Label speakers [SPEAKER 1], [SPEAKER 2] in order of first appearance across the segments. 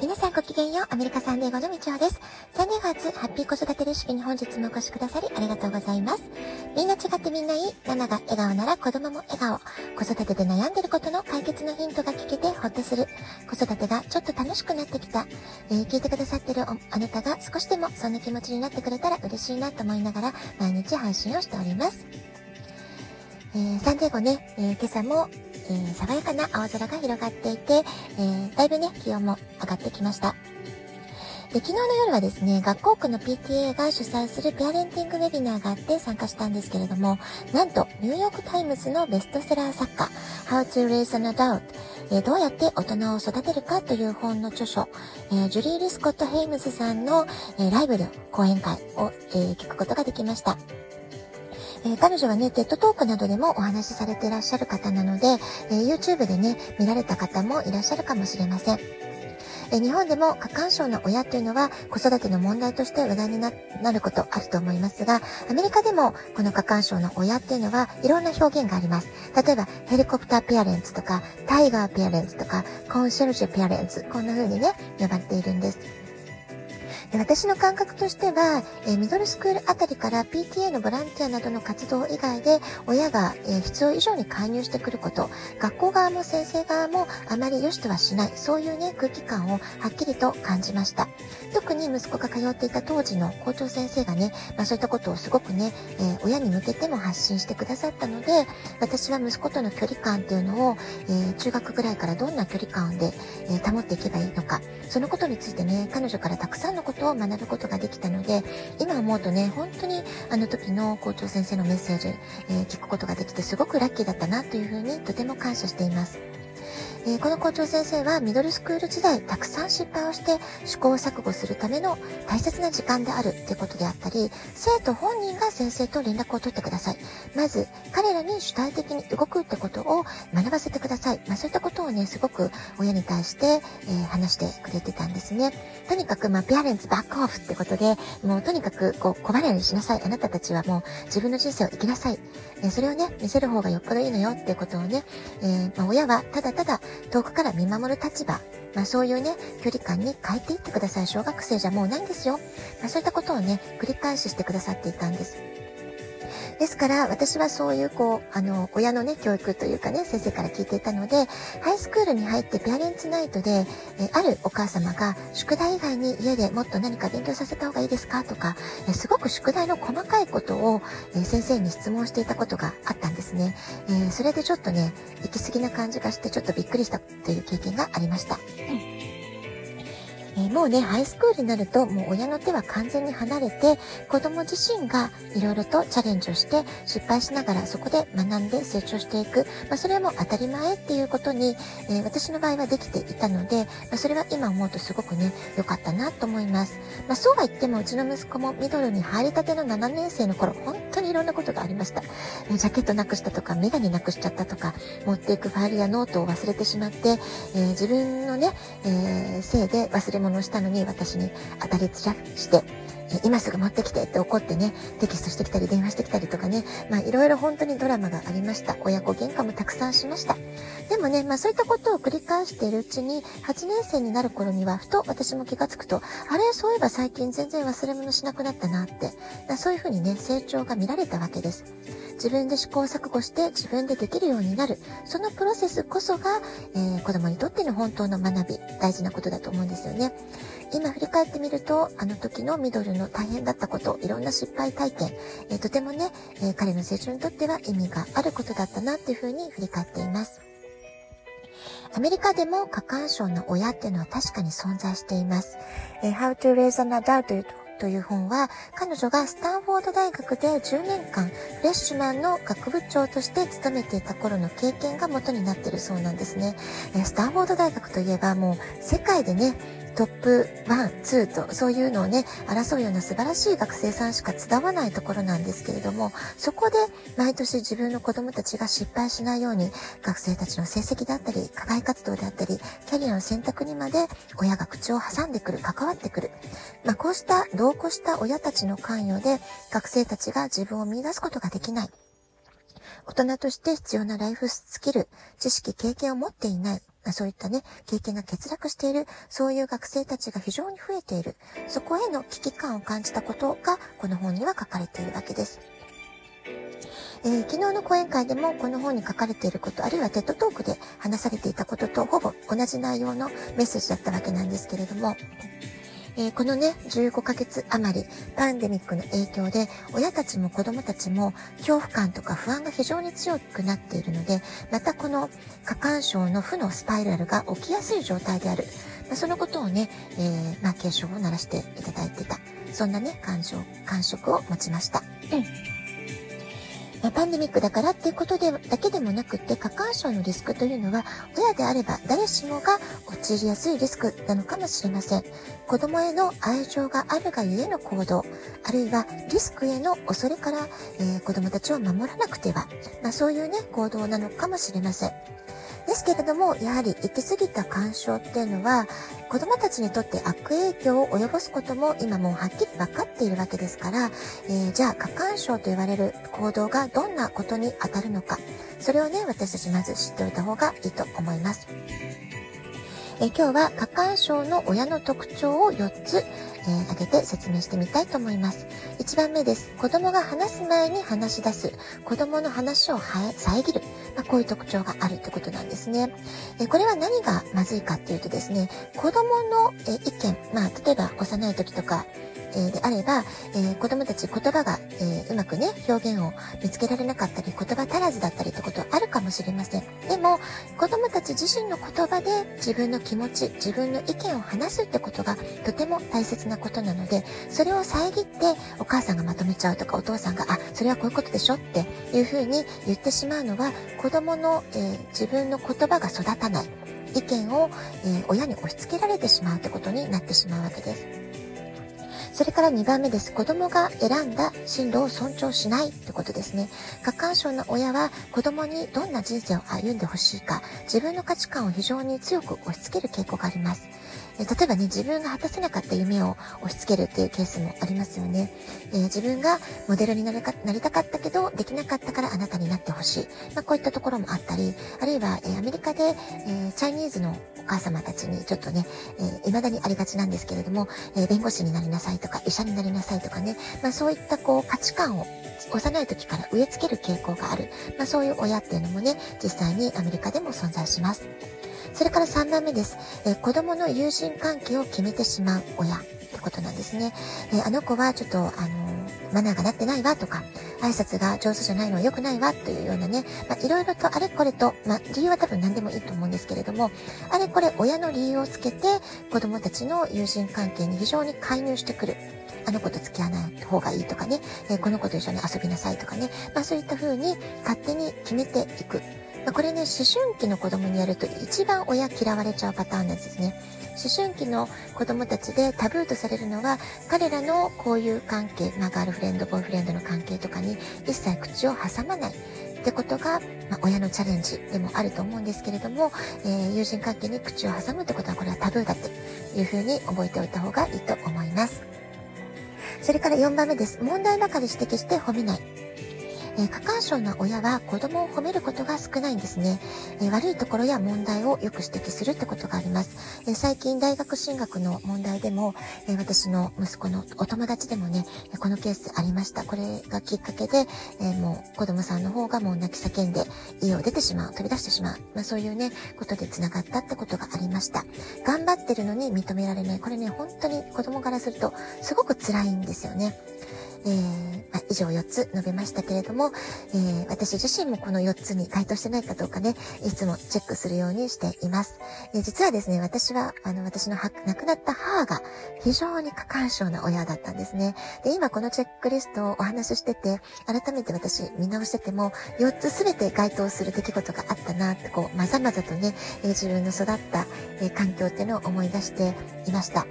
[SPEAKER 1] 皆さんごきげんよう。アメリカサンデーゴのみちおです。サンデーガーツハッピー子育てレシピに本日もお越しくださりありがとうございます。みんな違ってみんないい。ママが笑顔なら子供も笑顔。子育てで悩んでることの解決のヒントが聞けてほっとする。子育てがちょっと楽しくなってきた。えー、聞いてくださってるあなたが少しでもそんな気持ちになってくれたら嬉しいなと思いながら毎日配信をしております。えー、サンデーゴね、えー、今朝もえー、爽やかな青空が広がっていて、えー、だいぶね、気温も上がってきました。で昨日の夜はですね、学校区の PTA が主催する parenting ウェビナーがあって参加したんですけれども、なんと、ニューヨークタイムズのベストセラー作家、How to Raise an Adult、えー、どうやって大人を育てるかという本の著者、えー、ジュリー・リスコット・ヘイムズさんの、えー、ライブで講演会を、え聞くことができました。えー、彼女はね、テッドトークなどでもお話しされていらっしゃる方なので、えー、YouTube でね、見られた方もいらっしゃるかもしれません。え日本でも過干渉の親というのは子育ての問題として話題になることあると思いますが、アメリカでもこの過干渉の親っていうのはいろんな表現があります。例えばヘリコプターペアレンツとかタイガーペアレンツとかコンシェルジュペアレンツ、こんな風にね、呼ばれているんです。私の感覚としては、えミドルスクールあたりから PTA のボランティアなどの活動以外で親が、え必要以上に介入してくること、学校側も先生側もあまり良しとはしない、そういうね、空気感をはっきりと感じました。特に息子が通っていた当時の校長先生がね、まあ、そういったことをすごくね、えー、親に向けても発信してくださったので、私は息子との距離感っていうのを、えー、中学ぐらいからどんな距離感で、えー、保っていけばいいのか、そのことについてね、彼女からたくさんのことを学ぶことができたので、今思うとね、本当にあの時の校長先生のメッセージ、え聞くことができてすごくラッキーだったなというふうにとても感謝しています。えー、この校長先生はミドルスクール時代たくさん失敗をして試行錯誤するための大切な時間であるってことであったり生徒本人が先生と連絡を取ってください。まず彼らに主体的に動くってことを学ばせてください、まあ、そういったことをねすごく親に対して、えー、話してくれてたんですね。とにかくまあペアレンツバックオフってことでもうとにかくこう小離れにしなさい。あなたたちはもう自分の人生を生きなさい、えー、それをね見せる方がよっぽどいいのよってことをね、え、まあ、親はただただ遠くから見守る立場、まあそういうね、距離感に変えていってください。小学生じゃもうないんですよ。まあそういったことをね、繰り返ししてくださっていたんです。ですから、私はそういう、こう、あの、親のね、教育というかね、先生から聞いていたので、ハイスクールに入ってペアレンツナイトで、えあるお母様が、宿題以外に家でもっと何か勉強させた方がいいですかとか、えすごく宿題の細かいことを、え先生に質問していたことがあったんですね。えそれでちょっとね、行き過ぎな感じがして、ちょっとびっくりしたという経験がありました。うんえー、もうね、ハイスクールになると、もう親の手は完全に離れて、子供自身がいろいろとチャレンジをして、失敗しながらそこで学んで成長していく。まあ、それはもう当たり前っていうことに、えー、私の場合はできていたので、まあ、それは今思うとすごくね、良かったなと思います。まあ、そうは言っても、うちの息子もミドルに入りたての7年生の頃、本当にいろんなことがありました。えー、ジャケットなくしたとか、メガネなくしちゃったとか、持っていくファイルやノートを忘れてしまって、え自分のね、えせいで忘れ物物したのに私に当たり散らして、今すぐ持ってきてって怒ってね、テキストしてきたり電話してきたりとかね、まあいろいろ本当にドラマがありました。親子喧嘩もたくさんしました。でもね、まあそういったことを繰り返しているうちに、8年生になる頃には、ふと私も気がつくと、あれ、そういえば最近全然忘れ物しなくなったなって、そういうふうにね、成長が見られたわけです。自分で試行錯誤して自分でできるようになる。そのプロセスこそが、えー、子供にとっての本当の学び、大事なことだと思うんですよね。今振り返ってみると、あの時のミドルの大変だったこと、いろんな失敗体験、えー、とてもね、えー、彼の成長にとっては意味があることだったなっていうふうに振り返っています。アメリカでも過干渉の親っていうのは確かに存在しています。えー、How to Raise an Adult という本は、彼女がスタンフォード大学で10年間、フレッシュマンの学部長として勤めていた頃の経験が元になっているそうなんですねえ。スタンフォード大学といえばもう世界でね、トップ1、2とそういうのをね、争うような素晴らしい学生さんしか伝わないところなんですけれども、そこで毎年自分の子供たちが失敗しないように、学生たちの成績だったり、課外活動であったり、キャリアの選択にまで親が口を挟んでくる、関わってくる。まあ、こうした同行した親たちの関与で、学生たちが自分を見出すことができない。大人として必要なライフスキル、知識、経験を持っていない。そういったね、経験が欠落している、そういう学生たちが非常に増えている、そこへの危機感を感じたことが、この本には書かれているわけです。えー、昨日の講演会でもこの本に書かれていること、あるいはテッドトークで話されていたこととほぼ同じ内容のメッセージだったわけなんですけれども、えー、このね、15ヶ月余り、パンデミックの影響で、親たちも子供たちも恐怖感とか不安が非常に強くなっているので、またこの過干渉の負のスパイラルが起きやすい状態である。まあ、そのことをね、えー、まあ、警鐘を鳴らしていただいてた。そんなね、感情、感触を持ちました。うんまあ、パンデミックだからっていうことで、だけでもなくって、過干渉のリスクというのは、親であれば誰しもが陥りやすいリスクなのかもしれません。子供への愛情があるがゆえの行動、あるいはリスクへの恐れから、えー、子供たちを守らなくては、まあ、そういうね、行動なのかもしれません。ですけれども、やはり行き過ぎた干渉っていうのは、子供たちにとって悪影響を及ぼすことも今もうはっきり分かっているわけですから、えー、じゃあ過干渉と言われる行動がどんなことに当たるのか、それをね、私たちまず知っておいた方がいいと思います。え今日は過干渉の親の特徴を4つ、えー、挙げて説明してみたいと思います。1番目です。子供が話す前に話し出す。子供の話を遮る。まあ、こういう特徴があるってことなんですね。えこれは何がまずいかっていうとですね、子供の、え意見、まあ、例えば幼い時とか、えであれば、え子供たち言葉が、えうまくね、表現を見つけられなかったり、言葉足らずだったりってことあるかもしれません。でも、子供たち自身の言葉で自分の気持ち、自分の意見を話すってことがとても大切なことなので、それを遮ってお母さんがまとめちゃうとか、お父さんが、あ、それはこういうことでしょっていうふうに言ってしまうのは、子供の、えー、自分の言葉が育たない。意見を、えー、親に押し付けられてしまうってことになってしまうわけです。それから2番目です。子供が選んだ進路を尊重しないってことですね。過干渉の親は子供にどんな人生を歩んでほしいか、自分の価値観を非常に強く押し付ける傾向があります。え例えばね、自分が果たせなかった夢を押し付けるっていうケースもありますよね。えー、自分がモデルになりなりたかったけど、できなかったからあなたになってほしい。まあ、こういったところもあったり、あるいは、え、アメリカで、え、チャイニーズのお母様たちにちょっとね、えー、未だにありがちなんですけれども、え弁護士になりなさいとか、医者になりなさいとかね、まあ、そういったこう価値観を幼い時から植え付ける傾向がある。まあ、そういう親っていうのもね、実際にアメリカでも存在します。それから3番目です。えー、子供の友人関係を決めてしまう親ってことなんですね。えー、あの子はちょっと、あのー、マナーがなってないわとか、挨拶が上手じゃないのは良くないわというようなね、まあ、いろいろとあれこれと、まあ、理由は多分何でもいいと思うんですけれども、あれこれ親の理由をつけて子供たちの友人関係に非常に介入してくる。あの子と付き合わない方がいいとかね、え、この子と一緒に遊びなさいとかね、まあそういった風に勝手に決めていく。ま、これね、思春期の子供にやると一番親嫌われちゃうパターンなんですね。思春期の子供たちでタブーとされるのは、彼らの交友関係、まあ、ガールフレンド、ボーイフレンドの関係とかに一切口を挟まない。ってことが、まあ、親のチャレンジでもあると思うんですけれども、えー、友人関係に口を挟むってことはこれはタブーだというふうに覚えておいた方がいいと思います。それから4番目です。問題ばかり指摘して褒めない。えー、過干渉な親は子供を褒めることが少ないんですね。えー、悪いところや問題をよく指摘するってことがあります。えー、最近大学進学の問題でも、え私の息子のお友達でもね、このケースありました。これがきっかけで、えもう子供さんの方がもう泣き叫んで家を出てしまう、飛び出してしまう。まあ、そういうね、ことで繋がったってことがありました。頑張ってるのに認められない。これね、本当に子供からするとすごく辛いんですよね。えー、上4つ述べましたけれども、えー、私自身もこの4つに該当してないかどうかね、いつもチェックするようにしています。えー、実はですね、私は、あの、私の亡くなった母が非常に過干渉な親だったんですね。で、今このチェックリストをお話ししてて、改めて私見直してても、4つすべて該当する出来事があったなって、こう、まざまざとね、え自分の育った、え環境っていうのを思い出していました。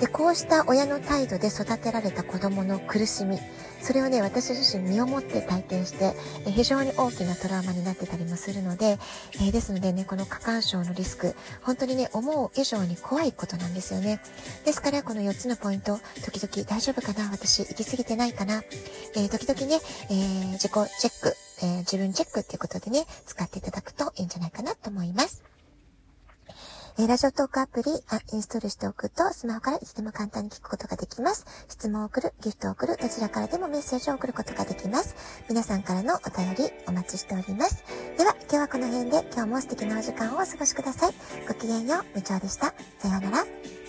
[SPEAKER 1] で、こうした親の態度で育てられた子供の苦しみ、それをね、私自身身をもって体験して、え非常に大きなトラウマになってたりもするので、え、ですのでね、この過干渉のリスク、本当にね、思う以上に怖いことなんですよね。ですから、この4つのポイント、時々大丈夫かな私、行き過ぎてないかなえー、時々ね、えー、自己チェック、え自分チェックっていうことでね、使っていただくといいんじゃないかなと思います。えー、ラジオトークアプリあインストールしておくと、スマホからいつでも簡単に聞くことができます。質問を送る、ギフトを送る、どちらからでもメッセージを送ることができます。皆さんからのお便りお待ちしております。では、今日はこの辺で今日も素敵なお時間をお過ごしください。ごきげんよう、部長でした。さようなら。